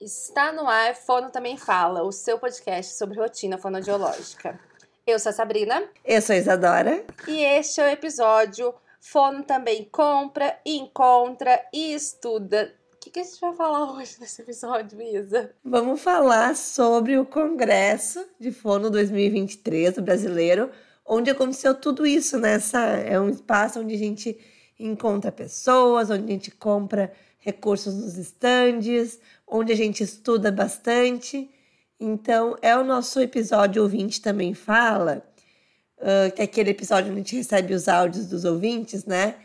Está no ar, Fono Também Fala, o seu podcast sobre rotina fonodiológica. Eu sou a Sabrina. Eu sou a Isadora. E este é o episódio Fono Também Compra, Encontra e Estuda. O que, que a gente vai falar hoje nesse episódio, Isa? Vamos falar sobre o Congresso de Fono 2023 do brasileiro, onde aconteceu tudo isso, né? é um espaço onde a gente encontra pessoas, onde a gente compra recursos nos estandes, onde a gente estuda bastante. Então, é o nosso episódio ouvinte também fala, uh, que é aquele episódio onde a gente recebe os áudios dos ouvintes, né?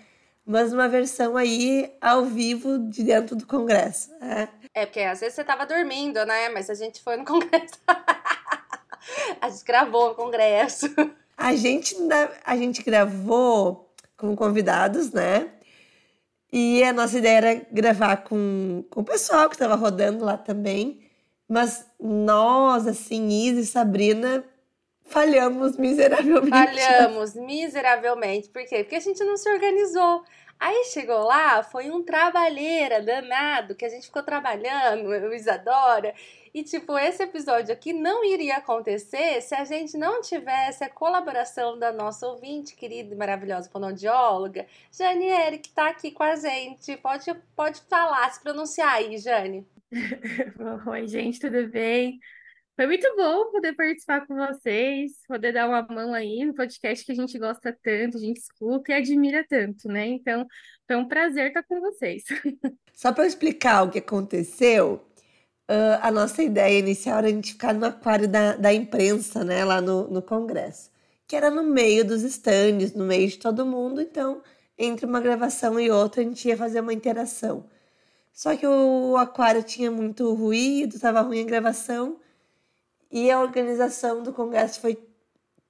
Mas uma versão aí ao vivo de dentro do Congresso. É, é porque às vezes você estava dormindo, né? Mas a gente foi no Congresso. a gente gravou no Congresso. A gente, a gente gravou com convidados, né? E a nossa ideia era gravar com, com o pessoal que estava rodando lá também. Mas nós, assim, Isa e Sabrina, falhamos miseravelmente. Falhamos miseravelmente. Por quê? Porque a gente não se organizou. Aí chegou lá, foi um trabalheira danado, que a gente ficou trabalhando, eu Isadora, e, tipo, esse episódio aqui não iria acontecer se a gente não tivesse a colaboração da nossa ouvinte, querida e maravilhosa fonoaudióloga, Janiere, que tá aqui com a gente. Pode, pode falar, se pronunciar aí, Jane. Oi, gente, tudo bem? Foi muito bom poder participar com vocês, poder dar uma mão aí no podcast que a gente gosta tanto, a gente escuta e admira tanto, né? Então, foi um prazer estar com vocês. Só para explicar o que aconteceu, uh, a nossa ideia inicial era a gente ficar no aquário da, da imprensa, né, lá no, no Congresso, que era no meio dos estandes, no meio de todo mundo, então, entre uma gravação e outra, a gente ia fazer uma interação. Só que o aquário tinha muito ruído, estava ruim a gravação, e a organização do Congresso foi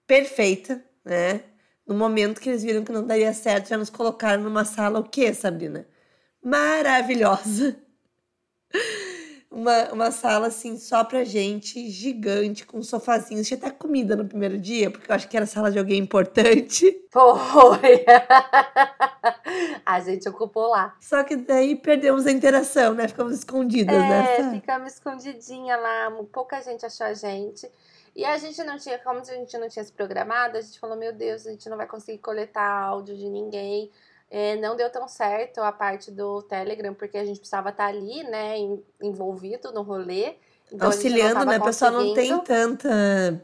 perfeita, né? No momento que eles viram que não daria certo, já nos colocaram numa sala o quê, Sabrina? Maravilhosa! Uma, uma sala assim só pra gente, gigante, com sofazinhos. Tinha até comida no primeiro dia, porque eu acho que era sala de alguém importante. Foi! a gente ocupou lá. Só que daí perdemos a interação, né? Ficamos escondidas, é, né? É, ficamos escondidinha lá, pouca gente achou a gente. E a gente não tinha, como a gente não tinha se programado, a gente falou, meu Deus, a gente não vai conseguir coletar áudio de ninguém. É, não deu tão certo a parte do Telegram, porque a gente precisava estar ali, né, envolvido no rolê. Então Auxiliando, né? O pessoal não tem tanta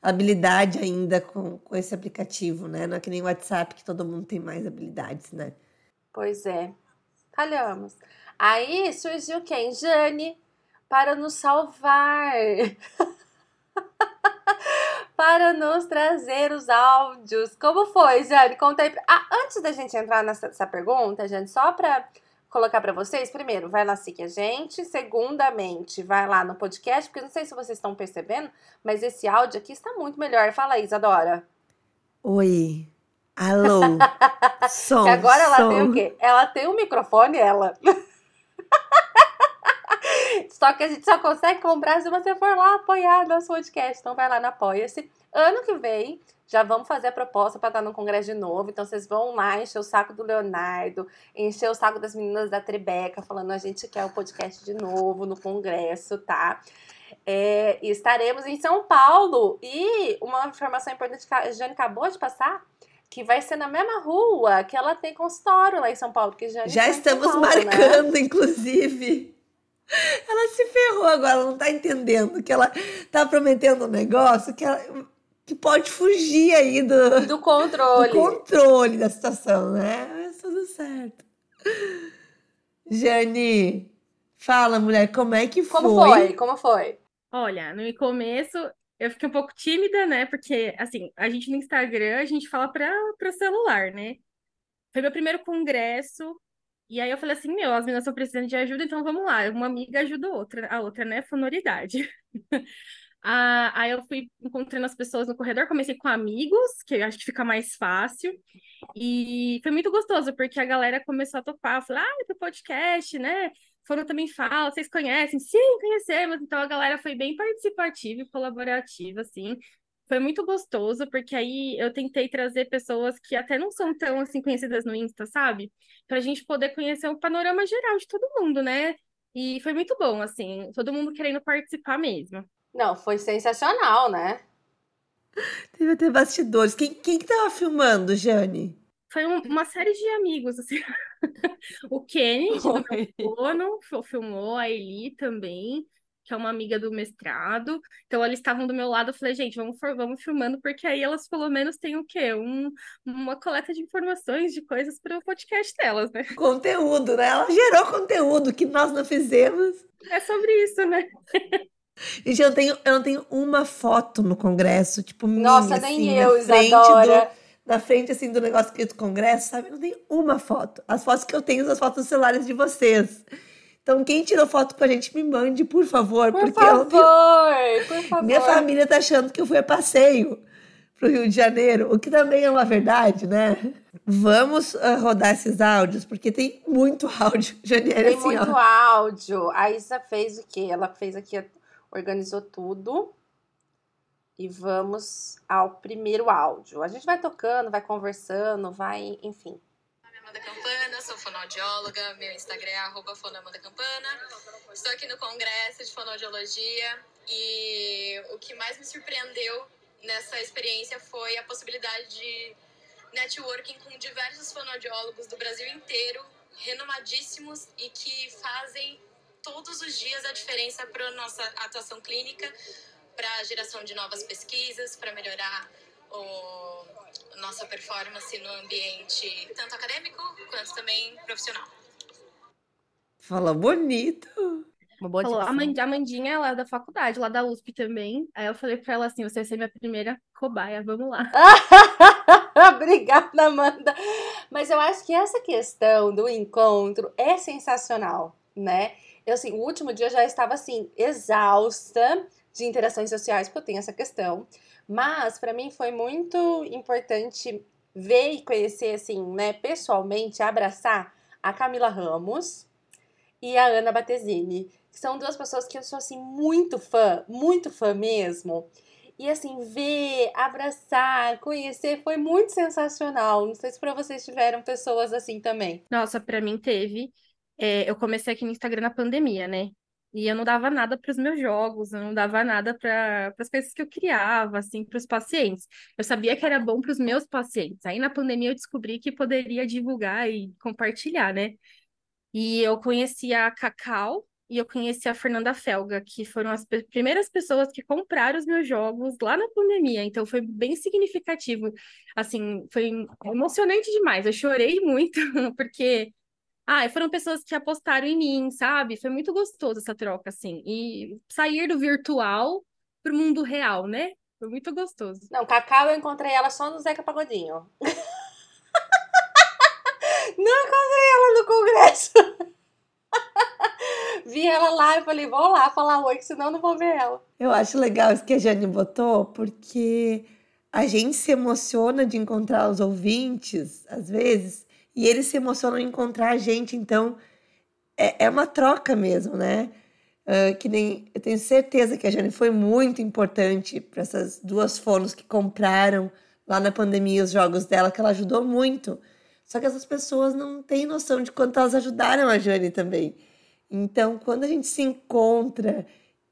habilidade ainda com, com esse aplicativo, né? Não é que nem o WhatsApp, que todo mundo tem mais habilidades, né? Pois é. Falhamos. Aí surgiu quem? Jane, para nos salvar. para nos trazer os áudios. Como foi, Jane? Conta aí. Ah, antes da gente entrar nessa pergunta, gente, só para colocar para vocês, primeiro, vai lá seguir a gente. Segundamente, vai lá no podcast, porque não sei se vocês estão percebendo, mas esse áudio aqui está muito melhor. Fala aí, Isadora. Oi. Alô. som. Que agora ela som. tem o quê? Ela tem um microfone, ela. Só que a gente só consegue comprar se você for lá apoiar nosso podcast. Então vai lá no Apoia-se. Ano que vem, já vamos fazer a proposta para estar no congresso de novo. Então vocês vão lá encher o saco do Leonardo, encher o saco das meninas da Tribeca, falando a gente quer o podcast de novo no congresso, tá? É, estaremos em São Paulo. E uma informação importante que a Jane acabou de passar que vai ser na mesma rua que ela tem consultório lá em São Paulo. Porque Jane Já estamos Paulo, né? marcando, né? inclusive. Ferrou agora, não tá entendendo que ela tá prometendo um negócio que, ela, que pode fugir aí do, do controle. Do controle da situação, né? Mas tudo certo. Jane, fala, mulher, como é que foi? Como foi? Como foi? Olha, no começo eu fiquei um pouco tímida, né? Porque, assim, a gente no Instagram, a gente fala para o celular, né? Foi meu primeiro congresso, e aí eu falei assim, meu, as meninas estão precisando de ajuda, então vamos lá. Uma amiga ajuda outra, a outra, né? Fonoridade. ah, aí eu fui encontrando as pessoas no corredor, comecei com amigos, que eu acho que fica mais fácil. E foi muito gostoso, porque a galera começou a topar. Falei, ah, é pro podcast, né? Foram também fala, vocês conhecem? Sim, conhecemos. Então a galera foi bem participativa e colaborativa, assim foi muito gostoso, porque aí eu tentei trazer pessoas que até não são tão assim conhecidas no Insta, sabe? Pra gente poder conhecer o panorama geral de todo mundo, né? E foi muito bom, assim, todo mundo querendo participar mesmo. Não, foi sensacional, né? Teve até bastidores. Quem, quem que tava filmando, Jane? Foi um- uma série de amigos, assim. O Kennedy, do meu filmou, a Eli também, que é uma amiga do mestrado. Então, eles estavam do meu lado, eu falei, gente, vamos, vamos filmando, porque aí elas pelo menos têm o quê? Um, uma coleta de informações, de coisas para o podcast delas, né? Conteúdo, né? Ela gerou conteúdo que nós não fizemos. É sobre isso, né? Gente, eu não tenho, eu não tenho uma foto no congresso, tipo, minha, Nossa, nem assim, eu, na frente Isadora. do, na frente, assim, do negócio aqui do congresso, sabe? Eu não tenho uma foto. As fotos que eu tenho são as fotos dos celulares de vocês. Então, quem tirou foto com a gente, me mande, por favor, Por porque eu tenho... favor, por favor. Minha família tá achando que eu fui a passeio pro Rio de Janeiro, o que também é uma verdade, né? Vamos ah, rodar esses áudios, porque tem muito áudio, Janiele, Tem assim, muito ó. áudio. A Isa fez o quê? Ela fez aqui, organizou tudo. E vamos ao primeiro áudio. A gente vai tocando, vai conversando, vai, enfim. Amanda Campana, sou fonoaudióloga, meu Instagram é arroba fonoamandacampana. Estou aqui no congresso de fonoaudiologia e o que mais me surpreendeu nessa experiência foi a possibilidade de networking com diversos fonoaudiólogos do Brasil inteiro, renomadíssimos e que fazem todos os dias a diferença para a nossa atuação clínica, para a geração de novas pesquisas, para melhorar o, nossa performance no ambiente tanto acadêmico quanto também profissional. Fala bonito. Uma boa Falou, a Amandinha, ela é da faculdade, lá da USP também. Aí eu falei pra ela assim, você vai ser minha primeira cobaia, vamos lá. Obrigada, Amanda. Mas eu acho que essa questão do encontro é sensacional, né? Eu, assim, o último dia eu já estava, assim, exausta de interações sociais, porque eu tenho essa questão. Mas, para mim, foi muito importante ver e conhecer, assim, né, pessoalmente, abraçar a Camila Ramos e a Ana Batesini, que são duas pessoas que eu sou, assim, muito fã, muito fã mesmo. E assim, ver, abraçar, conhecer foi muito sensacional. Não sei se para vocês tiveram pessoas assim também. Nossa, pra mim teve. É, eu comecei aqui no Instagram na pandemia, né? E eu não dava nada para os meus jogos, eu não dava nada para as coisas que eu criava, assim, para os pacientes. Eu sabia que era bom para os meus pacientes. Aí na pandemia eu descobri que poderia divulgar e compartilhar, né? E eu conheci a Cacau e eu conheci a Fernanda Felga, que foram as primeiras pessoas que compraram os meus jogos lá na pandemia. Então foi bem significativo. Assim, foi emocionante demais. Eu chorei muito, porque ah, foram pessoas que apostaram em mim, sabe? Foi muito gostoso essa troca, assim. E sair do virtual pro mundo real, né? Foi muito gostoso. Não, Cacau eu encontrei ela só no Zeca Pagodinho. Não encontrei ela no congresso. Vi ela lá e falei, vou lá falar oi, que senão eu não vou ver ela. Eu acho legal isso que a Jane botou, porque a gente se emociona de encontrar os ouvintes, às vezes, e eles se emocionam em encontrar a gente, então é, é uma troca mesmo, né? Ah, que nem eu tenho certeza que a Jane foi muito importante para essas duas fonos que compraram lá na pandemia os jogos dela, que ela ajudou muito. Só que essas pessoas não têm noção de quanto elas ajudaram a Jane também. Então, quando a gente se encontra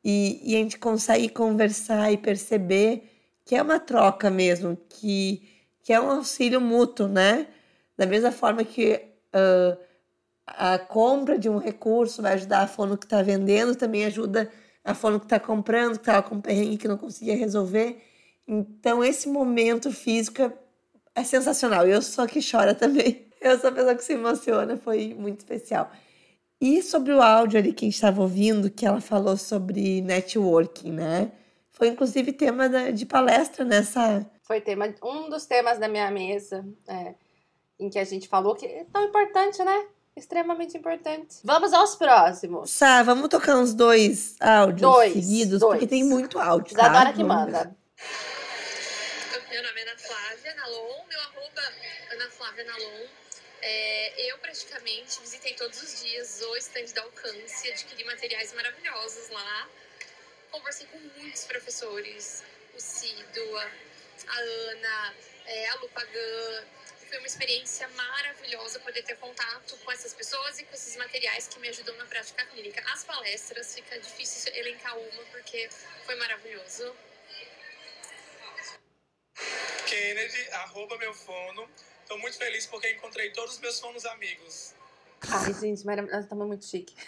e, e a gente consegue conversar e perceber que é uma troca mesmo, que, que é um auxílio mútuo, né? Da mesma forma que ah, a compra de um recurso vai ajudar a fono que está vendendo, também ajuda a fono que está comprando, que estava com perrengue que não conseguia resolver. Então, esse momento físico é, é sensacional. Eu sou a que chora também. Eu sou a pessoa que se emociona, foi muito especial. E sobre o áudio ali que a gente estava ouvindo, que ela falou sobre networking, né? Foi inclusive tema de palestra nessa. Foi tema, um dos temas da minha mesa, é, em que a gente falou que é tão importante, né? Extremamente importante. Vamos aos próximos. Sá, vamos tocar uns dois áudios Dois, seguidos, dois. porque tem muito áudio, tá? Isadora que Vamos- manda. Meu nome é Ana Flávia Nalon, meu arroba Ana Flávia Nalon. É, eu praticamente visitei todos os dias o stand da Alcance, adquiri materiais maravilhosos lá. Conversei com muitos professores, o Cido, a, a Ana, é, a Lupagan, foi uma experiência maravilhosa poder ter contato com essas pessoas e com esses materiais que me ajudam na prática clínica. As palestras, fica difícil elencar uma porque foi maravilhoso. Kennedy, arroba meu fono. Tô muito feliz porque encontrei todos os meus fonos amigos. Ai, gente, maravilhoso. Estamos muito chique.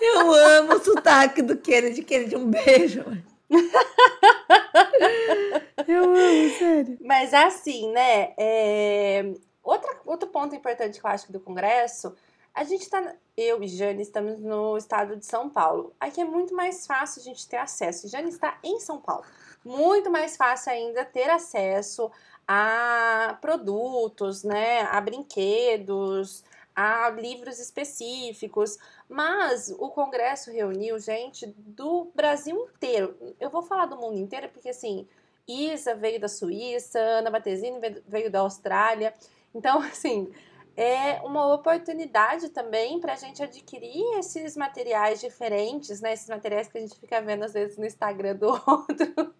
Eu amo o sotaque do Kennedy. Kennedy, um beijo. Eu amo, sério. Mas assim, né? É... Outra, outro ponto importante que eu acho do Congresso, a gente tá. Eu e Jane estamos no estado de São Paulo. Aqui é muito mais fácil a gente ter acesso. Jane está em São Paulo. Muito mais fácil ainda ter acesso a produtos, né? A brinquedos, a livros específicos, mas o Congresso reuniu gente do Brasil inteiro. Eu vou falar do mundo inteiro porque, assim, Isa veio da Suíça, Ana Batesini veio da Austrália. Então, assim, é uma oportunidade também para a gente adquirir esses materiais diferentes, né? Esses materiais que a gente fica vendo às vezes no Instagram do outro.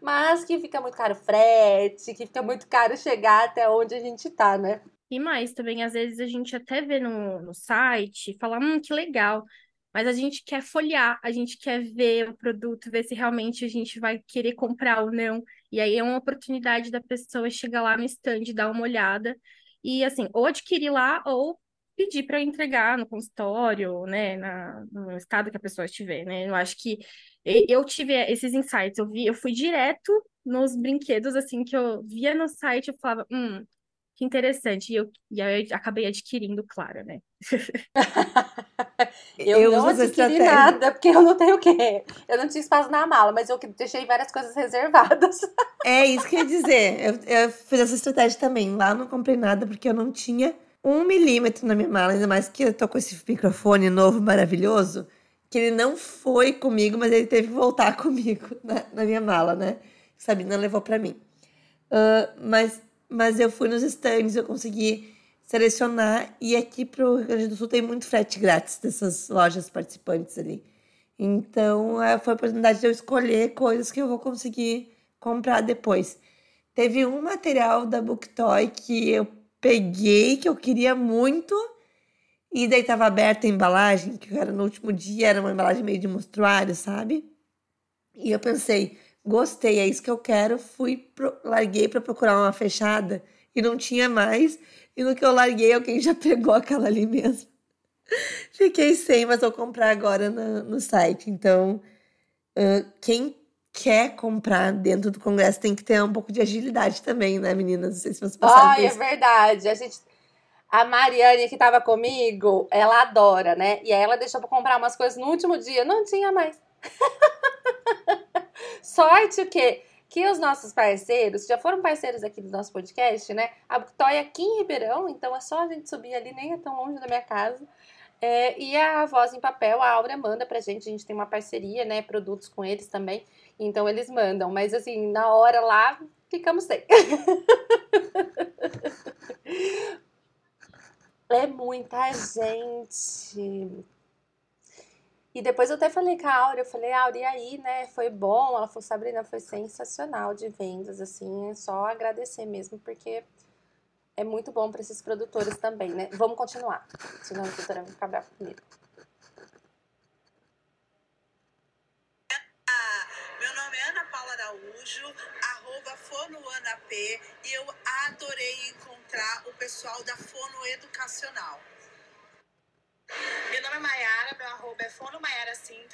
Mas que fica muito caro frete, que fica muito caro chegar até onde a gente tá, né? E mais também, às vezes a gente até vê no, no site, fala, hum, que legal. Mas a gente quer folhear, a gente quer ver o produto, ver se realmente a gente vai querer comprar ou não. E aí é uma oportunidade da pessoa chegar lá no stand, dar uma olhada e, assim, ou adquirir lá ou pedir para entregar no consultório, né, na, no estado que a pessoa estiver, né? Eu acho que eu tive esses insights, eu vi, eu fui direto nos brinquedos, assim, que eu via no site, eu falava, hum, que interessante. E, eu, e aí eu acabei adquirindo, claro, né? eu, eu não adquiri nada, porque eu não tenho o quê? Eu não tinha espaço na mala, mas eu deixei várias coisas reservadas. É isso que eu ia dizer. Eu, eu fiz essa estratégia também. Lá não comprei nada, porque eu não tinha um milímetro na minha mala, ainda mais que eu tô com esse microfone novo, maravilhoso, que ele não foi comigo, mas ele teve que voltar comigo na, na minha mala, né? Sabina levou para mim. Uh, mas mas eu fui nos stands, eu consegui selecionar e aqui pro Rio Grande do Sul tem muito frete grátis dessas lojas participantes ali. Então, é, foi a oportunidade de eu escolher coisas que eu vou conseguir comprar depois. Teve um material da Booktoy que eu peguei, que eu queria muito, e daí tava aberta a embalagem, que era no último dia, era uma embalagem meio de mostruário, sabe? E eu pensei, gostei, é isso que eu quero. Fui, pro, larguei para procurar uma fechada e não tinha mais. E no que eu larguei, alguém já pegou aquela ali mesmo. Fiquei sem, mas vou comprar agora no, no site. Então, uh, quem quer comprar dentro do Congresso tem que ter um pouco de agilidade também, né, meninas? Não sei se vocês passaram Ai, é verdade. A gente... A Mariane, que estava comigo, ela adora, né? E aí ela deixou para comprar umas coisas no último dia. Não tinha mais. Sorte o quê? Que os nossos parceiros, já foram parceiros aqui do nosso podcast, né? A Buctóia é aqui em Ribeirão, então é só a gente subir ali, nem é tão longe da minha casa. É, e a Voz em Papel, a Aura manda pra gente, a gente tem uma parceria, né? Produtos com eles também, então eles mandam. Mas assim, na hora lá, ficamos sem. é muita gente. E depois eu até falei com a Áurea, eu falei, Áurea, e aí, né? Foi bom? Ela falou, Sabrina, foi sensacional de vendas, assim, é só agradecer mesmo, porque é muito bom para esses produtores também, né? Vamos continuar, senão a doutora vai ficar brava comigo. Meu nome é Ana Paula Araújo, arroba FonoAnaP, e eu adorei encontrar o pessoal da Fono Educacional. Meu nome é Maiara, meu arroba é Fono Maiara.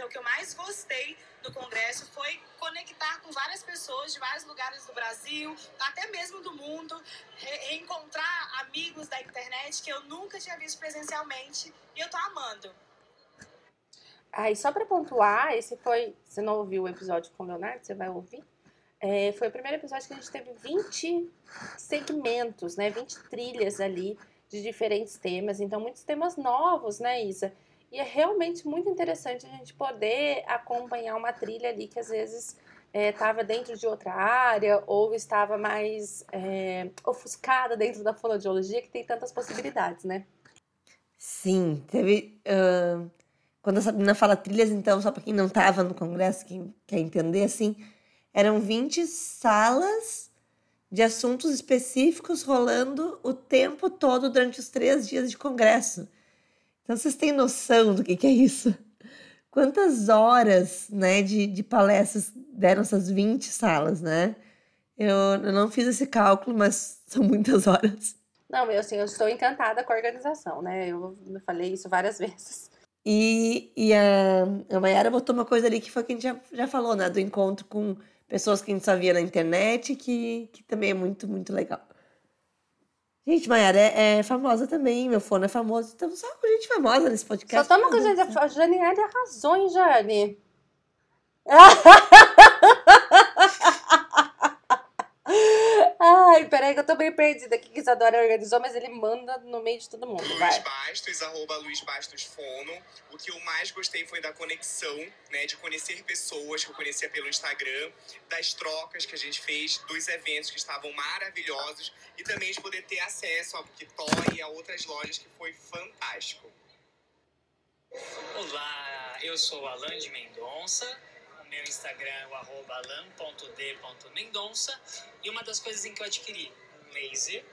O que eu mais gostei no congresso foi conectar com várias pessoas de vários lugares do Brasil, até mesmo do mundo, re reencontrar amigos da internet que eu nunca tinha visto presencialmente e eu tô amando. Aí, só para pontuar, esse foi. Você não ouviu o episódio com o Leonardo? Você vai ouvir? É, foi o primeiro episódio que a gente teve 20 segmentos, né? 20 trilhas ali de diferentes temas, então muitos temas novos, né, Isa? E é realmente muito interessante a gente poder acompanhar uma trilha ali que às vezes estava é, dentro de outra área ou estava mais é, ofuscada dentro da fonoaudiologia, que tem tantas possibilidades, né? Sim, teve. Uh, quando a Sabrina fala trilhas, então, só para quem não estava no congresso, quem quer entender, assim, eram 20 salas de assuntos específicos rolando o tempo todo durante os três dias de congresso. Então, vocês têm noção do que, que é isso? Quantas horas né, de, de palestras deram essas 20 salas, né? Eu, eu não fiz esse cálculo, mas são muitas horas. Não, eu, assim, eu estou encantada com a organização, né? Eu, eu falei isso várias vezes. E, e a, a Mayara botou uma coisa ali que foi que a gente já, já falou, né? Do encontro com pessoas que a gente só via na internet, que, que também é muito, muito legal. Gente, Mayara é, é famosa também, meu fone é famoso. Então, só com gente famosa nesse podcast. Só toma com gente. A Janiele arrasou, hein, Jane? Ai, peraí que eu tô bem perdida que Isadora organizou, mas ele manda no meio de todo mundo. Luiz Vai. Bastos, arroba Luiz Bastos Fono. O que eu mais gostei foi da conexão, né? De conhecer pessoas que eu conhecia pelo Instagram, das trocas que a gente fez, dos eventos que estavam maravilhosos e também de poder ter acesso ao Booktoy e a outras lojas que foi fantástico. Olá, eu sou Alan de Mendonça. Meu Instagram é o arroba alan.d.mendonça. E uma das coisas em que eu adquiri um laser,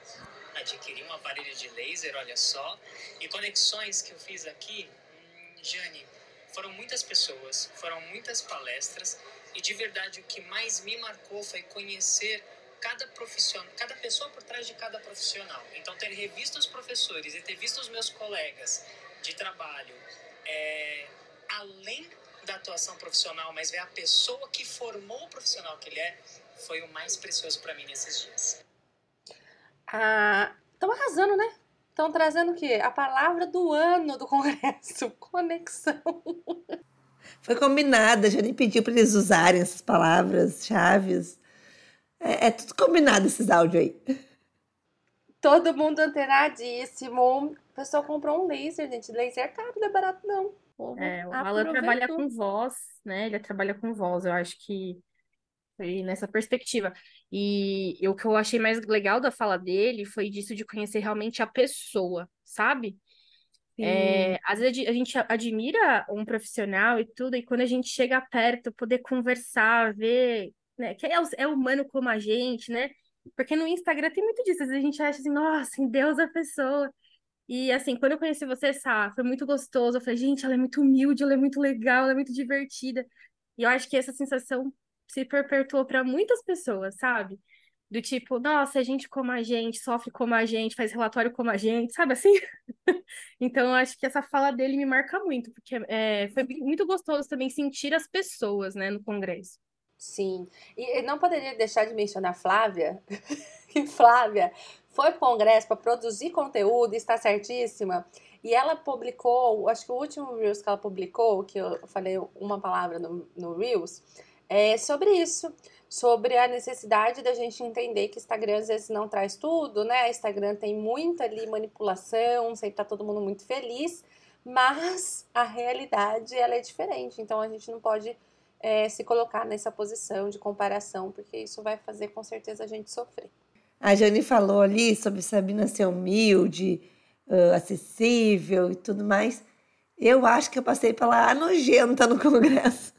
adquiri um aparelho de laser, olha só. E conexões que eu fiz aqui, hum, Jane, foram muitas pessoas, foram muitas palestras. E de verdade o que mais me marcou foi conhecer cada profissional, cada pessoa por trás de cada profissional. Então ter revisto os professores e ter visto os meus colegas de trabalho, é, além da atuação profissional, mas ver a pessoa que formou o profissional que ele é, foi o mais precioso para mim nesses dias. Ah, estão arrasando, né? Estão trazendo o quê? A palavra do ano do Congresso. Conexão. Foi combinado, a Jane pediu para eles usarem essas palavras chaves. É, é tudo combinado esses áudios aí. Todo mundo antenadíssimo. O pessoal comprou um laser, gente. Laser é caro, não é barato, não. Povo É, o Alan trabalha com voz, né? Ele trabalha com voz. Eu acho que foi nessa perspectiva. E o que eu achei mais legal da fala dele foi disso de conhecer realmente a pessoa, sabe? É, às vezes a gente admira um profissional e tudo, e quando a gente chega perto, poder conversar, ver, né, que é, é humano como a gente, né? Porque no Instagram tem muito disso, às vezes a gente acha assim, nossa, em Deus a pessoa. E assim, quando eu conheci você, Sá, foi muito gostoso. Eu falei, gente, ela é muito humilde, ela é muito legal, ela é muito divertida. E eu acho que essa sensação se perpetuou para muitas pessoas, sabe? Do tipo, nossa, é gente como a gente, sofre como a gente, faz relatório como a gente, sabe assim? Então, eu acho que essa fala dele me marca muito, porque é, foi muito gostoso também sentir as pessoas, né, no congresso. Sim. E não poderia deixar de mencionar Flávia. que Flávia foi para o Congresso para produzir conteúdo, está certíssima. E ela publicou, acho que o último Reels que ela publicou, que eu falei uma palavra no, no Reels, é sobre isso. Sobre a necessidade da gente entender que Instagram às vezes não traz tudo, né? Instagram tem muita ali manipulação, sempre tá todo mundo muito feliz, mas a realidade ela é diferente. Então a gente não pode é, se colocar nessa posição de comparação, porque isso vai fazer com certeza a gente sofrer. A Jane falou ali sobre Sabina ser humilde, uh, acessível e tudo mais. Eu acho que eu passei pela nojenta no congresso.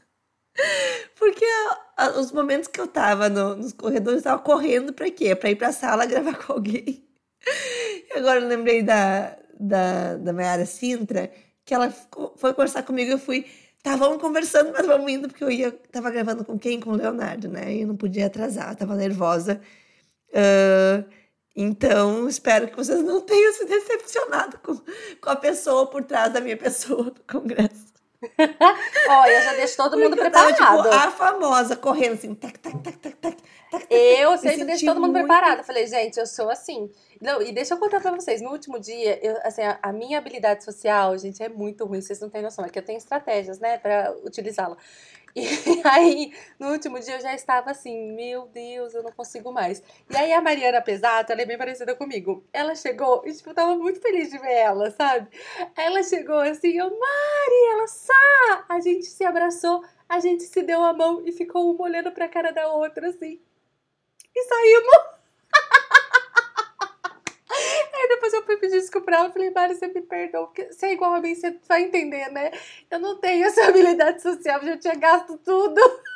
Porque a- a- os momentos que eu tava no- nos corredores, eu tava correndo pra quê? Pra ir pra sala gravar com alguém. E agora eu lembrei da, da, da Mayara Sintra, que ela foi conversar comigo e eu fui. Vamos conversando, mas vamos indo, porque eu ia, tava gravando com quem? Com o Leonardo, né? E eu não podia atrasar, eu tava nervosa. Ah, então, espero que vocês não tenham se decepcionado com, com a pessoa por trás da minha pessoa no congresso. Olha, eu já deixo todo mundo eu tava, preparado. tipo, a famosa, correndo assim, tac, tac, tac, tac, tac, tac. Eu sempre deixo senti todo mundo muito- preparado. Falei, gente, eu sou assim. Não, e deixa eu contar pra vocês, no último dia, eu, assim, a, a minha habilidade social, gente, é muito ruim, vocês não têm noção. É que eu tenho estratégias, né, pra utilizá-la. E aí, no último dia, eu já estava assim, meu Deus, eu não consigo mais. E aí, a Mariana Pesato, ela é bem parecida comigo. Ela chegou e, tipo, eu tava muito feliz de ver ela, sabe? Ela chegou assim, eu, Mari, ela, Sá! A gente se abraçou, a gente se deu a mão e ficou uma olhando pra cara da outra, assim. E saímos. Aí depois eu fui pedir desculpa pra ela. Falei, Mari, você me perdoa, porque você é igual a mim, você vai entender, né? Eu não tenho essa habilidade social, eu tinha gasto tudo.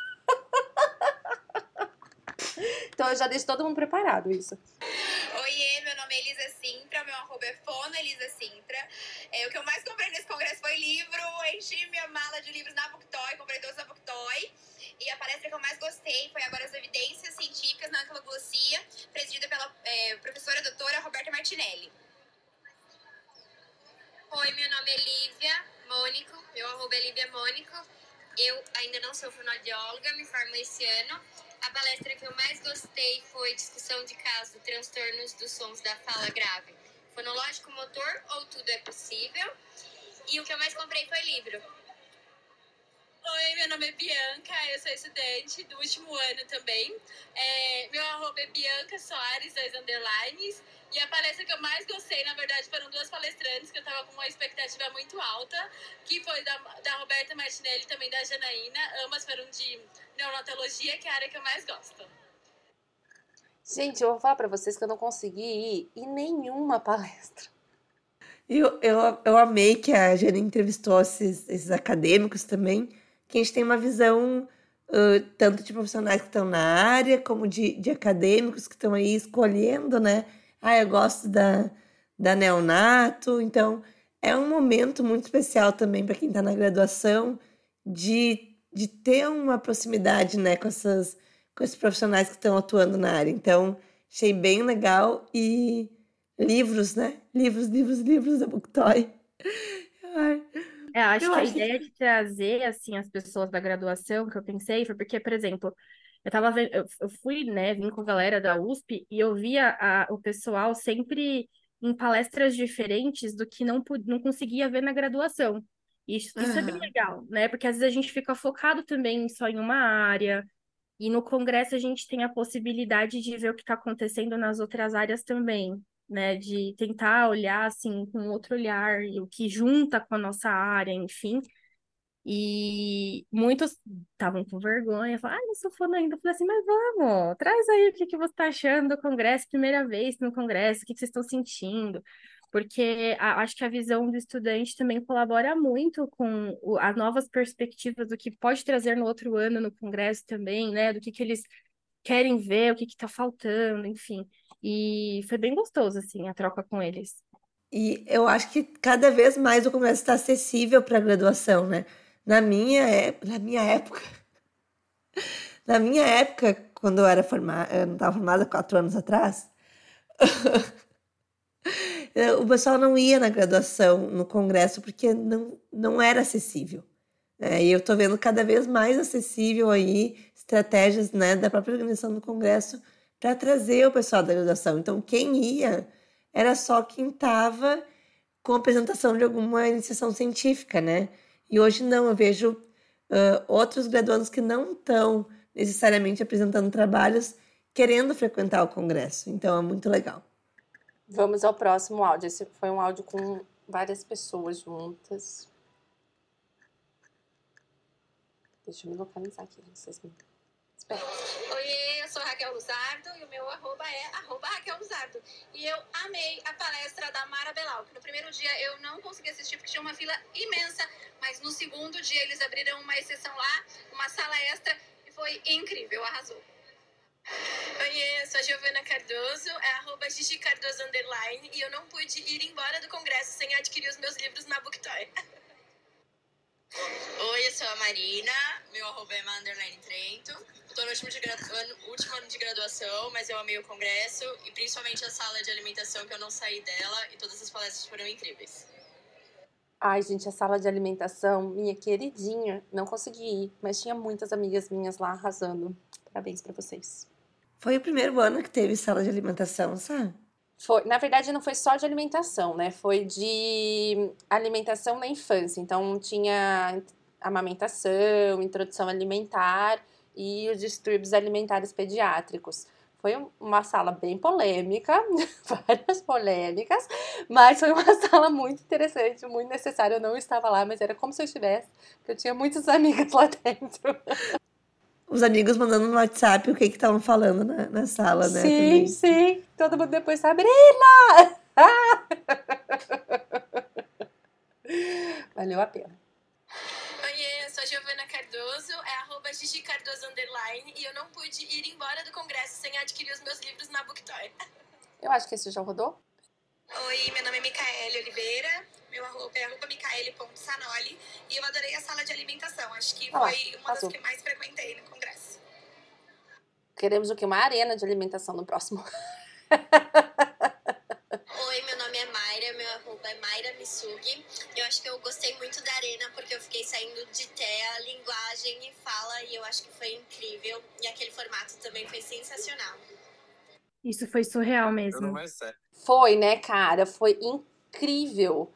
Então eu já deixo todo mundo preparado isso. Oiê, meu nome é Elisa Sintra, meu arroba é Fono Elisa Sintra. É, o que eu mais comprei nesse sons da fala grave. Fonológico motor ou tudo é possível? E o que eu mais comprei foi livro. Oi, meu nome é Bianca, eu sou estudante do último ano também. É, meu arroba é Bianca Soares, dois underlines. E a palestra que eu mais gostei, na verdade, foram duas palestrantes que eu tava com uma expectativa muito alta, que foi da, da Roberta Martinelli e também da Janaína. Ambas foram de neonatologia, que é a área que eu mais gosto. Gente, eu vou falar pra vocês que eu não consegui ir em nenhuma palestra. Eu, eu, eu amei que a Jana entrevistou esses, esses acadêmicos também, que a gente tem uma visão uh, tanto de profissionais que estão na área, como de, de acadêmicos que estão aí escolhendo, né? Ah, eu gosto da, da neonato. Então, é um momento muito especial também para quem está na graduação de, de ter uma proximidade né, com, essas, com esses profissionais que estão atuando na área. Então, achei bem legal. E livros, né? Livros, livros, livros da Booktoy. É, acho Eu que a acho que- ideia de trazer, assim, as pessoas da graduação que eu pensei foi porque, por exemplo, eu tava vendo, eu, eu fui, né, vim com a galera da USP e eu via a, o pessoal sempre em palestras diferentes do que não, não conseguia ver na graduação. Isso, isso é bem legal, né? Porque às vezes a gente fica focado também só em uma área, e no congresso a gente tem a possibilidade de ver o que está acontecendo nas outras áreas também, né? De tentar olhar assim com outro olhar o que junta com a nossa área, enfim. E muitos estavam com vergonha, falaram, ah, não sou fã ainda. Eu falei assim, mas vamos, traz aí o que que você está achando do congresso, primeira vez no congresso, o que que vocês estão sentindo? Porque a- acho que a visão do estudante também colabora muito com o- as novas perspectivas do que pode trazer no outro ano no congresso também, né? Do que que eles querem ver, o que que tá faltando, enfim. E foi bem gostoso, assim, a troca com eles. E eu acho que cada vez mais o congresso está acessível para a graduação, né? Na minha, é- na minha época, na minha época, quando eu era formada, eu não estava formada quatro anos atrás, o pessoal não ia na graduação, no congresso, porque não, não era acessível. né? E eu estou vendo cada vez mais acessível aí estratégias né, da própria organização do congresso para trazer o pessoal da graduação. Então, quem ia era só quem estava com apresentação de alguma iniciação científica, né? E hoje não, eu vejo ah, outros graduandos que não estão necessariamente apresentando trabalhos querendo frequentar o congresso. Então é muito legal. Vamos ao próximo áudio. Esse foi um áudio com várias pessoas juntas. Deixa eu me localizar aqui, vocês me... Espera. Eu sou Raquel Luzardo e o meu arroba é arroba Raquel Luzardo. E eu amei a palestra da Mara Belal, que no primeiro dia eu não consegui assistir porque tinha uma fila imensa, mas no segundo dia eles abriram uma exceção lá, uma sala extra, e foi incrível, arrasou. Oiê, eu sou a Giovana Cardoso, é arroba Gigi Cardoso Underline, e eu não pude ir embora do congresso sem adquirir os meus livros na Booktoy. Oi, eu sou a Marina, meu arroba é Manderline Trento. Eu tô no último, gradu- ano, último ano de graduação, mas eu amei o congresso e principalmente a sala de alimentação que eu não saí dela e todas as palestras foram incríveis. Ai, gente, a sala de alimentação, minha queridinha, não consegui ir, mas tinha muitas amigas minhas lá arrasando. Parabéns pra vocês. Foi o primeiro ano que teve sala de alimentação, sabe? Foi, na verdade, não foi só de alimentação, né? Foi de alimentação na infância. Então, tinha amamentação, introdução alimentar e os distúrbios alimentares pediátricos. Foi um- uma sala bem polêmica, várias polêmicas, mas foi uma sala muito interessante, muito necessária. Eu não estava lá, mas era como se eu estivesse, porque eu tinha muitas amigas lá dentro. Os amigos mandando no WhatsApp o que que estavam falando na, na sala, né? sim, também. sim. Todo mundo depois Sabrina! Valeu a pena. Oiê, eu sou a Giovana Cardoso, é arroba Gigi Cardoso underline, e eu não pude ir embora do congresso sem adquirir os meus livros na Booktoy. Eu acho que esse já rodou. Oi, meu nome é Micaele Oliveira, meu arroba é arroba micaele.sanoli, e eu adorei a sala de alimentação. Acho que Ah foi uma arrasou. das que mais frequentei no congresso. Queremos o que? Uma arena de alimentação no próximo. Oi, meu nome é Mayra, meu arroba é Mayra Misugi. Eu acho que eu gostei muito da arena porque eu fiquei saindo de TEA, linguagem e fala e eu acho que foi incrível. E aquele formato também foi sensacional. Isso foi surreal mesmo. Foi, né, cara? Foi incrível.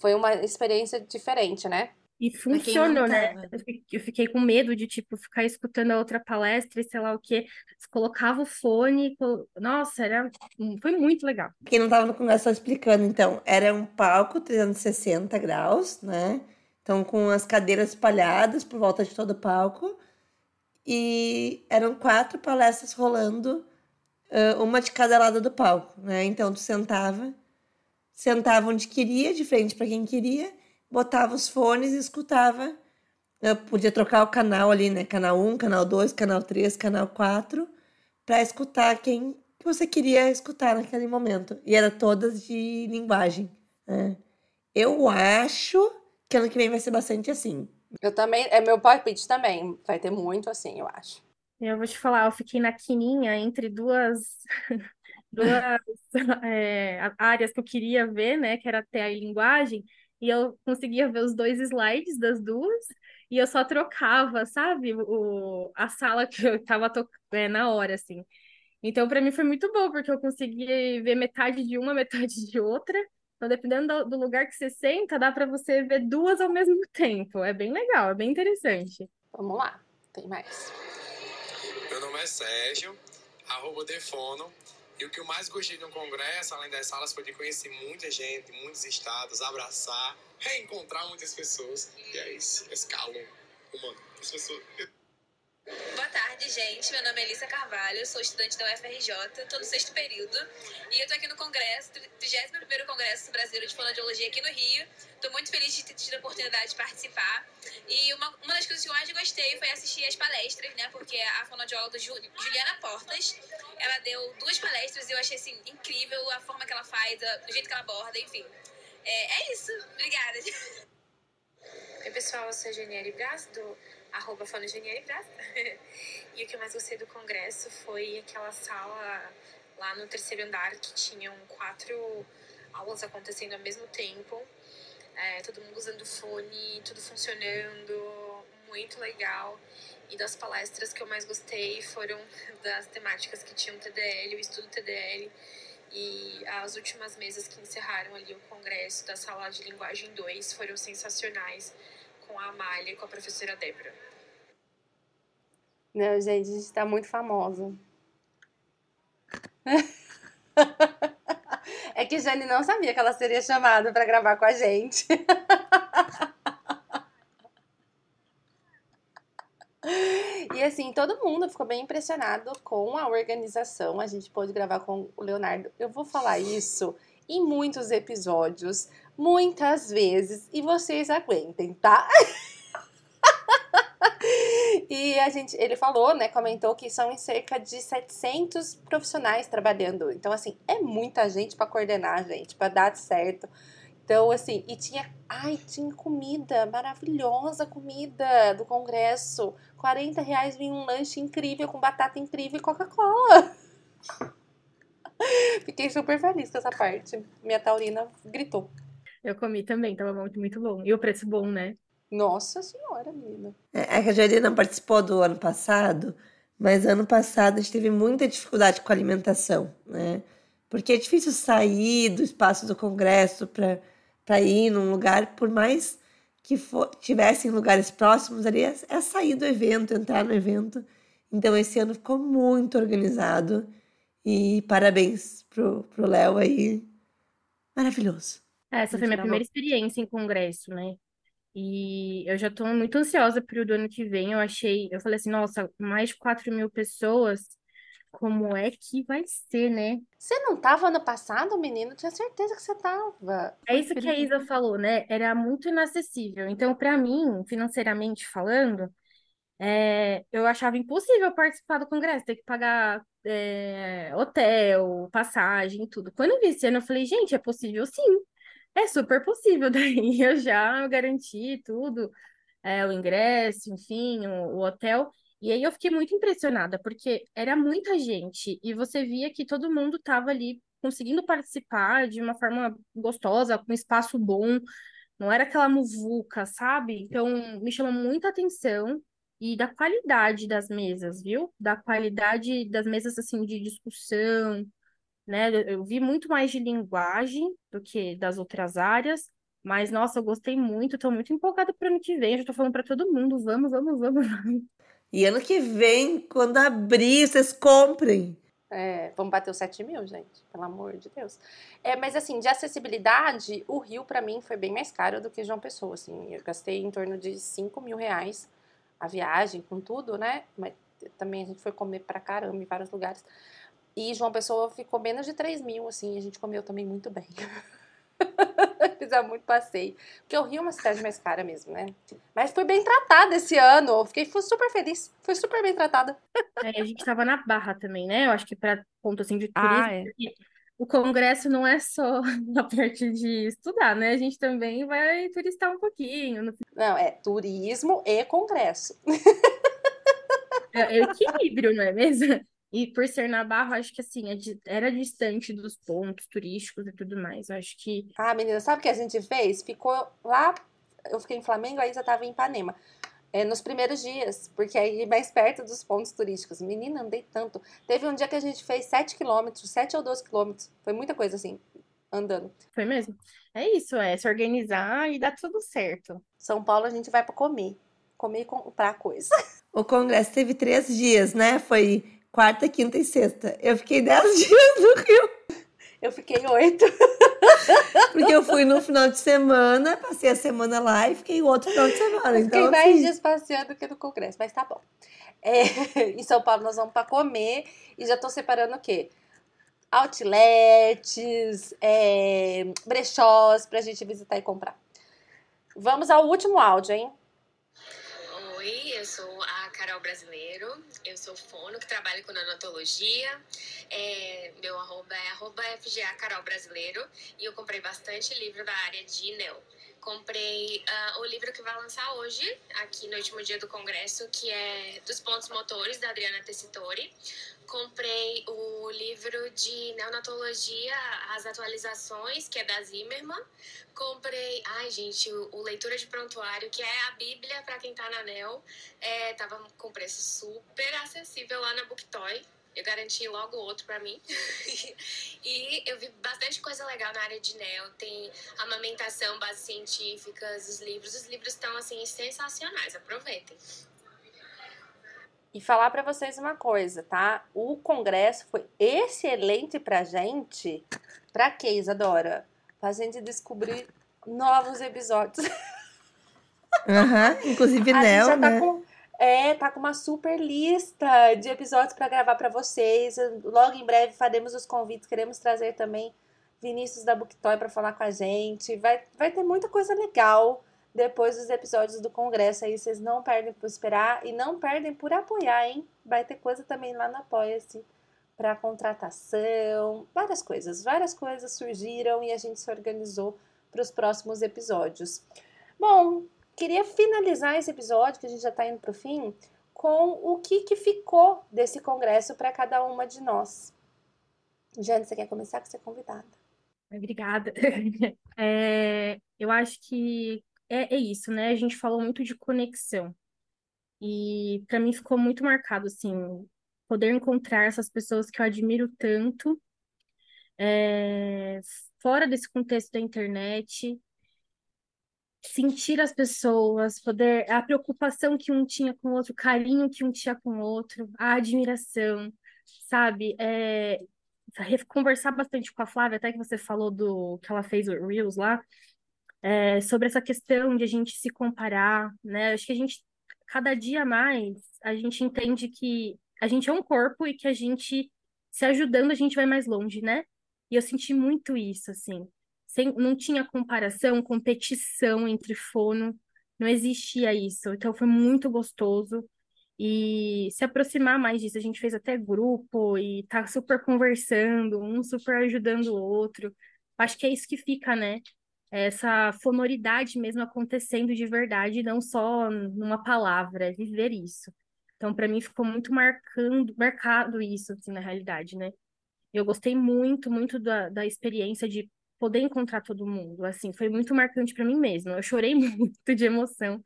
Foi uma experiência diferente, né? E funcionou, né? Eu fi- eu fiquei com medo de, tipo, ficar escutando a outra palestra e sei lá o quê. Você colocava o fone, colo- nossa, era... foi muito legal. Quem não estava no congresso, só explicando, então, era um palco 360 graus, né? Então, com as cadeiras espalhadas por volta de todo o palco. E eram quatro palestras rolando, uma de cada lado do palco, né? Então, tu sentava, sentava onde queria, de frente para quem queria, botava os fones e escutava. Eu podia trocar o canal ali, né? Canal 1, canal 2, canal 3, canal 4, para escutar quem que você queria escutar naquele momento. E era todas de linguagem. né? Eu acho que ano que vem vai ser bastante assim. Eu também, é meu palpite também. Vai ter muito assim, eu acho. Eu vou te falar, eu fiquei na quininha entre duas, duas é, áreas que eu queria ver, né? Que era TEA e linguagem. E eu conseguia ver os dois slides das duas. E eu só trocava, sabe? O, a sala que eu tava to- é, na hora, assim. Então, para mim foi muito bom, porque eu consegui ver metade de uma, metade de outra. Então, dependendo do, do lugar que você senta, dá para você ver duas ao mesmo tempo. É bem legal, é bem interessante. Vamos lá. Tem mais. Meu nome é Sérgio, arroba Defono. E o que eu mais gostei no congresso, além das salas, foi de conhecer muita gente, muitos estados, abraçar, reencontrar muitas pessoas. E é isso, esse calor humano. As pessoas... Boa tarde, gente. Meu nome é Elisa Carvalho, sou estudante da UFRJ, estou no sexto período e eu estou aqui no Congresso, 31º Congresso Brasileiro de Fonoaudiologia aqui no Rio. Estou muito feliz de ter tido a oportunidade de participar. E uma, uma das coisas que eu mais gostei foi assistir as palestras, né? Porque a fonoaudióloga Ju- Juliana Portas, ela deu duas palestras e eu achei, assim, incrível a forma que ela faz, o jeito que ela aborda, enfim. É, é isso. Obrigada. Oi, pessoal, eu sou a Janiele Braz, do arroba Janiele Braz. e o que eu mais gostei do congresso foi aquela sala lá no terceiro andar que tinham quatro aulas acontecendo ao mesmo tempo. É, todo mundo usando fone, tudo funcionando, muito legal. E das palestras que eu mais gostei foram das temáticas que tinham TDL, o estudo TDL. E as últimas mesas que encerraram ali o congresso da sala de linguagem 2 foram sensacionais com a Amália e com a professora Débora. Não, gente, a gente tá muito famosa. É que Jane não sabia que ela seria chamada pra gravar com a gente. E assim, todo mundo ficou bem impressionado com a organização. A gente pôde gravar com o Leonardo. Eu vou falar isso em muitos episódios, muitas vezes, e vocês aguentem, tá? E a gente, ele falou, né, comentou que são em cerca de 700 profissionais trabalhando. Então, assim, é muita gente para coordenar, gente, para dar certo. Então, assim, e tinha, ai, tinha comida, maravilhosa comida do congresso. 40 reais vinha um lanche incrível, com batata incrível e Coca-Cola. Fiquei super feliz com essa parte. Minha taurina gritou. Eu comi também, tava muito, muito bom. E o preço bom, né? Nossa senhora, menina. É é que a não participou do ano passado, mas ano passado a gente teve muita dificuldade com a alimentação, né? Porque é difícil sair do espaço do congresso para ir num lugar, por mais que for, tivessem lugares próximos ali, é, é sair do evento, entrar no evento. Então esse ano ficou muito organizado e parabéns pro pro Léo aí. Maravilhoso. É, Essa foi minha primeira experiência em congresso, né? E eu já tô muito ansiosa pro do ano que vem. Eu achei, eu falei assim, nossa, mais de 4 mil pessoas como é que vai ser, né? Você não tava ano passado, menino? Tinha certeza que você tava. É isso que a Isa falou, né? Era muito inacessível. Então, para mim, financeiramente falando, é, eu achava impossível participar do congresso, ter que pagar é, hotel, passagem tudo. Quando eu vi esse ano, eu falei, gente, é possível sim. É super possível. Daí eu já garanti tudo, é, o ingresso, enfim, o, o hotel. E aí eu fiquei muito impressionada, porque era muita gente e você via que todo mundo estava ali conseguindo participar de uma forma gostosa, com espaço bom, não era aquela muvuca, sabe? Então me chamou muita atenção e da qualidade das mesas, viu? Da qualidade das mesas assim de discussão, né? Eu vi muito mais de linguagem do que das outras áreas. Mas, nossa, eu gostei muito, estou muito empolgada para o ano que vem. Eu já tô falando para todo mundo, vamos, vamos, vamos, vamos. E ano que vem, quando abrir, vocês comprem. É, vamos bater os 7 mil, gente, pelo amor de Deus. É, mas assim, de acessibilidade, o Rio para mim foi bem mais caro do que João Pessoa, assim. Eu gastei em torno de 5 mil reais a viagem, com tudo, né? Mas também a gente foi comer pra caramba em vários lugares. E João Pessoa ficou menos de 3 mil, assim, a gente comeu também muito bem. Fizemos muito passeio. Porque o Rio é uma cidade mais cara mesmo, né? Mas fui bem tratada esse ano. Eu fiquei fui super feliz. Fui super bem tratada. É, a gente tava na Barra também, né? Eu acho que para ponto assim de turismo. Ah, é. O congresso não é só a parte de estudar, né? A gente também vai turistar um pouquinho. No... Não, é turismo e congresso. É, é equilíbrio, não é mesmo? E por ser na Barra, acho que assim, é era distante dos pontos turísticos e tudo mais. Acho que. Ah, menina, sabe o que a gente fez? Ficou lá. Eu fiquei em Flamengo, a Isa tava em Ipanema. É, nos primeiros dias, porque aí mais perto dos pontos turísticos. Menina, andei tanto. Teve um dia que a gente fez 7 quilômetros, 7 ou 12 quilômetros. Foi muita coisa assim, andando. Foi mesmo? É isso, é se organizar e dar tudo certo. São Paulo a gente vai para comer. Comer e comprar coisa. O congresso teve três dias, né? Foi quarta, quinta e sexta. Eu fiquei dez dias no Rio. Eu fiquei oito. Porque eu fui no final de semana, passei a semana lá e fiquei o outro final de semana. Então, fiquei mais assim... dias passeando que no congresso, mas tá bom. É, em São Paulo nós vamos para comer e já tô separando o quê? Outlets, é, brechós pra gente visitar e comprar. Vamos ao último áudio, hein? Oi, eu sou a Carol Brasileiro, eu sou fono que trabalha com nanotologia. É, meu arroba é arroba FGA Carol Brasileiro e eu comprei bastante livro da área de neo. Comprei uh, o livro que vai lançar hoje, aqui no último dia do congresso, que é Dos Pontos Motores, da Adriana Tessitori. Comprei o livro de neonatologia, as atualizações, que é da Zimmermann. Comprei, ai gente, o, o Leitura de Prontuário, que é a Bíblia para quem tá na NEL. É, tava com preço super acessível lá na Booktoy. Eu garanti logo outro para mim. e eu vi bastante coisa legal na área de NEO. Tem amamentação, bases científicas, os livros. Os livros estão, assim, sensacionais. Aproveitem. E falar para vocês uma coisa, tá? O congresso foi excelente pra gente. Pra quê, Isadora? Pra gente descobrir novos episódios. Uhum, inclusive a Nel, tá né? Com, é, tá com uma super lista de episódios para gravar para vocês. Logo em breve faremos os convites. Queremos trazer também Vinícius da Booktoy para falar com a gente. Vai, vai ter muita coisa legal depois dos episódios do Congresso aí. Vocês não perdem por esperar e não perdem por apoiar, hein? Vai ter coisa também lá no Apoia-se para contratação, várias coisas. Várias coisas surgiram e a gente se organizou para os próximos episódios. Bom, queria finalizar esse episódio, que a gente já está indo para o fim, com o que, que ficou desse congresso para cada uma de nós. Jane, você quer começar com ser convidada? Obrigada. É, eu acho que é, é isso, né? A gente falou muito de conexão. E para mim ficou muito marcado, assim, poder encontrar essas pessoas que eu admiro tanto, é, fora desse contexto da internet, sentir as pessoas, poder a preocupação que um tinha com o outro, o carinho que um tinha com o outro, a admiração, sabe? É, conversar bastante com a Flávia, até que você falou do que ela fez o Reels lá, é, sobre essa questão de a gente se comparar, né? Acho que a gente, cada dia mais, a gente entende que a gente é um corpo e que a gente, se ajudando, a gente vai mais longe, né? E eu senti muito isso, assim. Sem, não tinha comparação, competição entre fono, não existia isso. Então foi muito gostoso. E se aproximar mais disso, a gente fez até grupo e tá super conversando, um super ajudando o outro. Acho que é isso que fica, né? Essa fonoridade mesmo acontecendo de verdade, não só numa palavra, é viver isso. Então, para mim, ficou muito marcando, marcado isso, assim, na realidade, né? Eu gostei muito, muito da, da experiência de poder encontrar todo mundo, assim, foi muito marcante para mim mesma. Eu chorei muito de emoção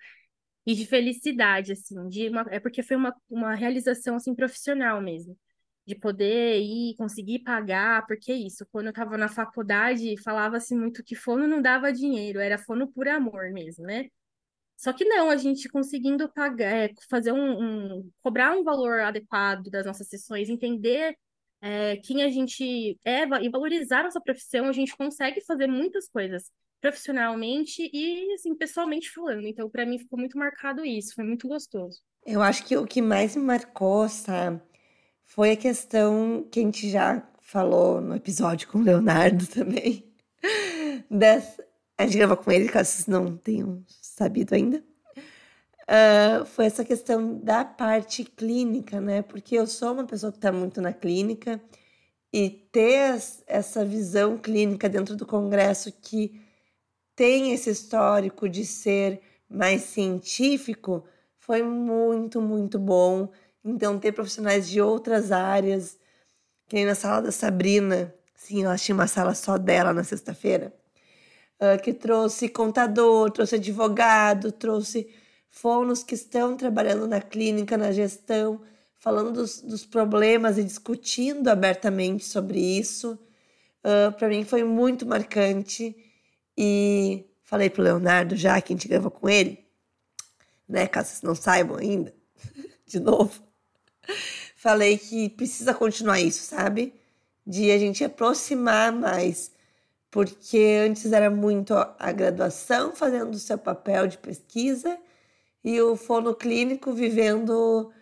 e de felicidade, assim, de uma, é porque foi uma, uma realização, assim, profissional mesmo, de poder ir, conseguir pagar, porque é isso, quando eu estava na faculdade, falava-se muito que fono não dava dinheiro, era fono por amor mesmo, né? Só que não, a gente conseguindo pagar, é, fazer um, um, cobrar um valor adequado das nossas sessões, entender é, quem a gente é e valorizar nossa profissão, a gente consegue fazer muitas coisas profissionalmente e assim, pessoalmente falando. Então, para mim ficou muito marcado isso, foi muito gostoso. Eu acho que o que mais me marcou, sabe, foi a questão que a gente já falou no episódio com o Leonardo também. Dessa, a gente gravou com ele, caso vocês não tenham sabido ainda. Uh, foi essa questão da parte clínica, né? Porque eu sou uma pessoa que está muito na clínica e ter essa visão clínica dentro do congresso que tem esse histórico de ser mais científico foi muito, muito bom. Então, ter profissionais de outras áreas, que nem na sala da Sabrina, sim, ela tinha uma sala só dela na sexta-feira, uh, que trouxe contador, trouxe advogado, trouxe fonos que estão trabalhando na clínica, na gestão, falando dos, dos problemas e discutindo abertamente sobre isso. Uh, Para mim foi muito marcante e falei pro Leonardo já que a gente gravou com ele, né? Caso vocês não saibam ainda, de novo. Falei que precisa continuar isso, sabe? De a gente aproximar mais, porque antes era muito a graduação fazendo o seu papel de pesquisa e o fono clínico vivendo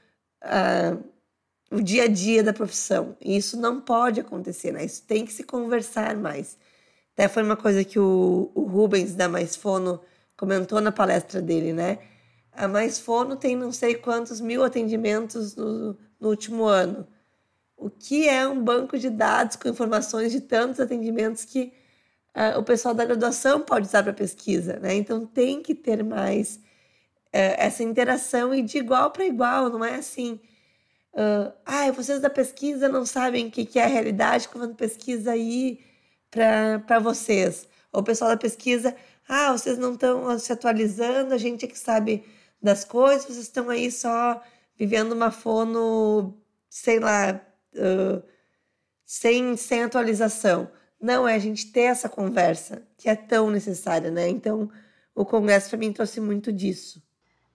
uh, o dia a dia da profissão. E isso não pode acontecer, né? Isso tem que se conversar mais. Até foi uma coisa que o, o Rubens da Mais Fono comentou na palestra dele, né? A Mais Fono tem não sei quantos mil atendimentos no, no último ano. O que é um banco de dados com informações de tantos atendimentos que uh, o pessoal da graduação pode usar para pesquisa, né? Então tem que ter mais uh, essa interação e de igual para igual, não é assim. Uh, ah, vocês da pesquisa não sabem o que, que é a realidade quando pesquisa aí para vocês. O pessoal da pesquisa, ah, vocês não estão se atualizando, a gente é que sabe das coisas, vocês estão aí só vivendo uma fono, sei lá, uh, sem, sem atualização. Não, é a gente ter essa conversa que é tão necessária, né? Então, o Congresso para mim trouxe muito disso.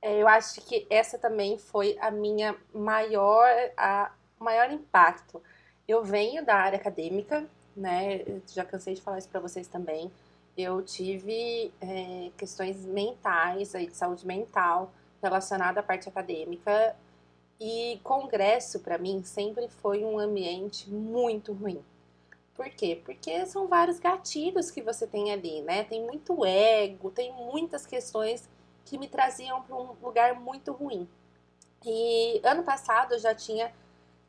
É, eu acho que essa também foi a minha maior, a maior impacto. Eu venho da área acadêmica, né? Já cansei de falar isso para vocês também. Eu tive é, questões mentais, aí, de saúde mental, relacionada à parte acadêmica. E congresso, para mim, sempre foi um ambiente muito ruim. Por quê? Porque são vários gatilhos que você tem ali, né? Tem muito ego, tem muitas questões que me traziam para um lugar muito ruim. E ano passado eu já tinha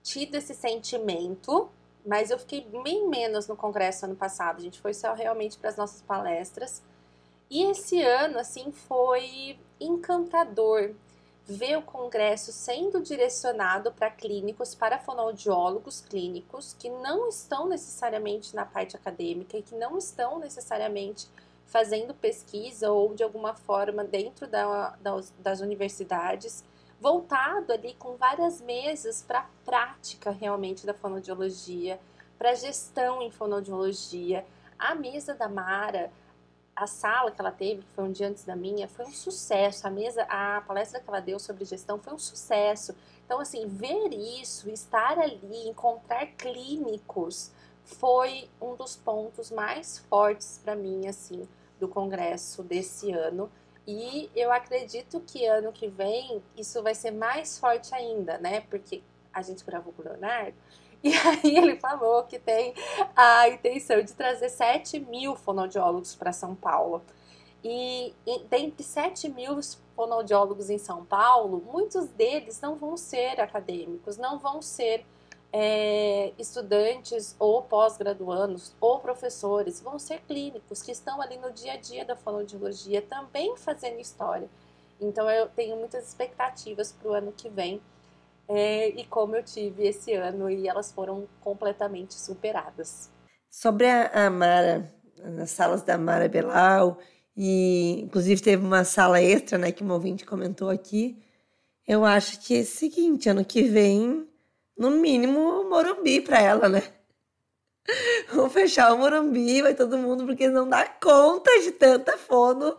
tido esse sentimento mas eu fiquei bem menos no congresso ano passado. A gente foi só realmente para as nossas palestras. E esse ano, assim, foi encantador ver o congresso sendo direcionado para clínicos, para fonoaudiólogos clínicos que não estão necessariamente na parte acadêmica e que não estão necessariamente fazendo pesquisa ou de alguma forma dentro da, das, das universidades voltado ali com várias mesas para a prática realmente da fonoaudiologia, para gestão em fonoaudiologia. A mesa da Mara, a sala que ela teve, que foi um dia antes da minha, foi um sucesso. A mesa, a palestra que ela deu sobre gestão foi um sucesso. Então, assim, ver isso, estar ali, encontrar clínicos, foi um dos pontos mais fortes para mim, assim, do congresso desse ano. E eu acredito que ano que vem isso vai ser mais forte ainda, né? Porque a gente gravou com o Leonardo, e aí ele falou que tem a intenção de trazer 7 mil fonoaudiólogos para São Paulo. E, dentre 7 mil fonoaudiólogos em São Paulo, muitos deles não vão ser acadêmicos, não vão ser é, estudantes ou pós-graduandos ou professores, vão ser clínicos que estão ali no dia a dia da fonoaudiologia também fazendo história. Então eu tenho muitas expectativas para o ano que vem é, e como eu tive esse ano e elas foram completamente superadas. Sobre a, Mara, nas salas da Mara Belal, e inclusive teve uma sala extra, né, que um ouvinte comentou aqui. Eu acho que é o seguinte, ano que vem, no mínimo, Morumbi para ela, né? Vamos fechar o Morumbi, vai todo mundo, porque não dá conta de tanta fono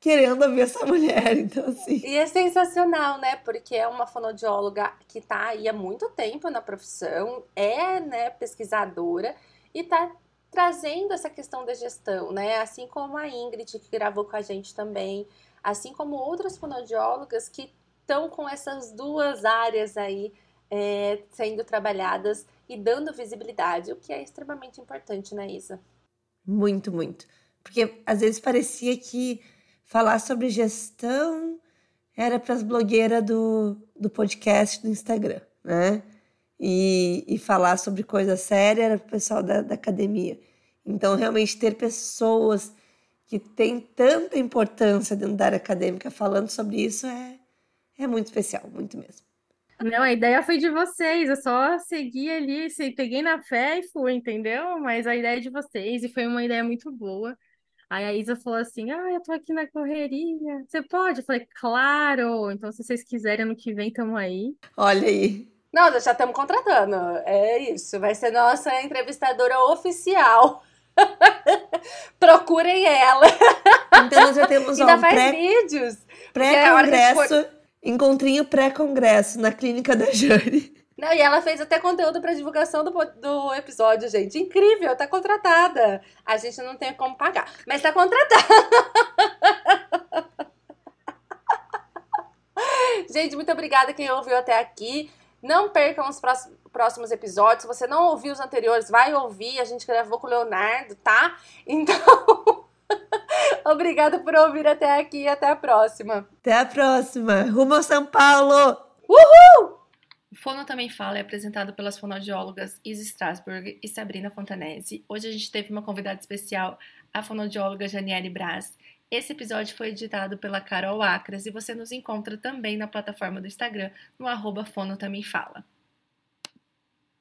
querendo ouvir essa mulher, então assim. E é sensacional, né? Porque é uma fonoaudióloga que tá aí há muito tempo na profissão, é, né, pesquisadora e tá trazendo essa questão da gestão, né? Assim como a Ingrid, que gravou com a gente também, assim como outras fonoaudiólogas que estão com essas duas áreas aí é, sendo trabalhadas e dando visibilidade, o que é extremamente importante, né, Isa? Muito, muito. Porque às vezes parecia que falar sobre gestão era para as blogueiras do, do podcast do Instagram, né? E, e falar sobre coisa séria era para o pessoal da, da academia. Então, realmente, ter pessoas que têm tanta importância dentro da área acadêmica falando sobre isso é, é muito especial, muito mesmo. Não, a ideia foi de vocês, eu só segui ali, peguei na fé e fui, entendeu? Mas a ideia é de vocês e foi uma ideia muito boa. Aí a Isa falou assim: Ah, eu tô aqui na correria. Você pode? Eu falei, claro. Então, se vocês quiserem, ano que vem, tamo aí. Olha aí. Não, já estamos contratando. É isso. Vai ser nossa entrevistadora oficial. Procurem ela. Então, nós já temos Ainda um faz pré, vídeos. pré-congresso, for... encontrinho pré-congresso na clínica da Jane. Não, e ela fez até conteúdo para divulgação do, do episódio, gente. Incrível, tá contratada. A gente não tem como pagar, mas tá contratada. gente, muito obrigada quem ouviu até aqui. Não percam os próximos episódios. Se você não ouviu os anteriores, vai ouvir. A gente gravou com o Leonardo, tá? Então, obrigada por ouvir até aqui e até a próxima. Até a próxima. Rumo ao São Paulo! Uhul! O Fono Também Fala é apresentado pelas fonoaudiólogas Isa Strasberg e Sabrina Fontanese. Hoje a gente teve uma convidada especial, a fonoaudióloga Janiele Braz. Esse episódio foi editado pela Carol Acras e você nos encontra também na plataforma do Instagram, no arroba Fono Também Fala.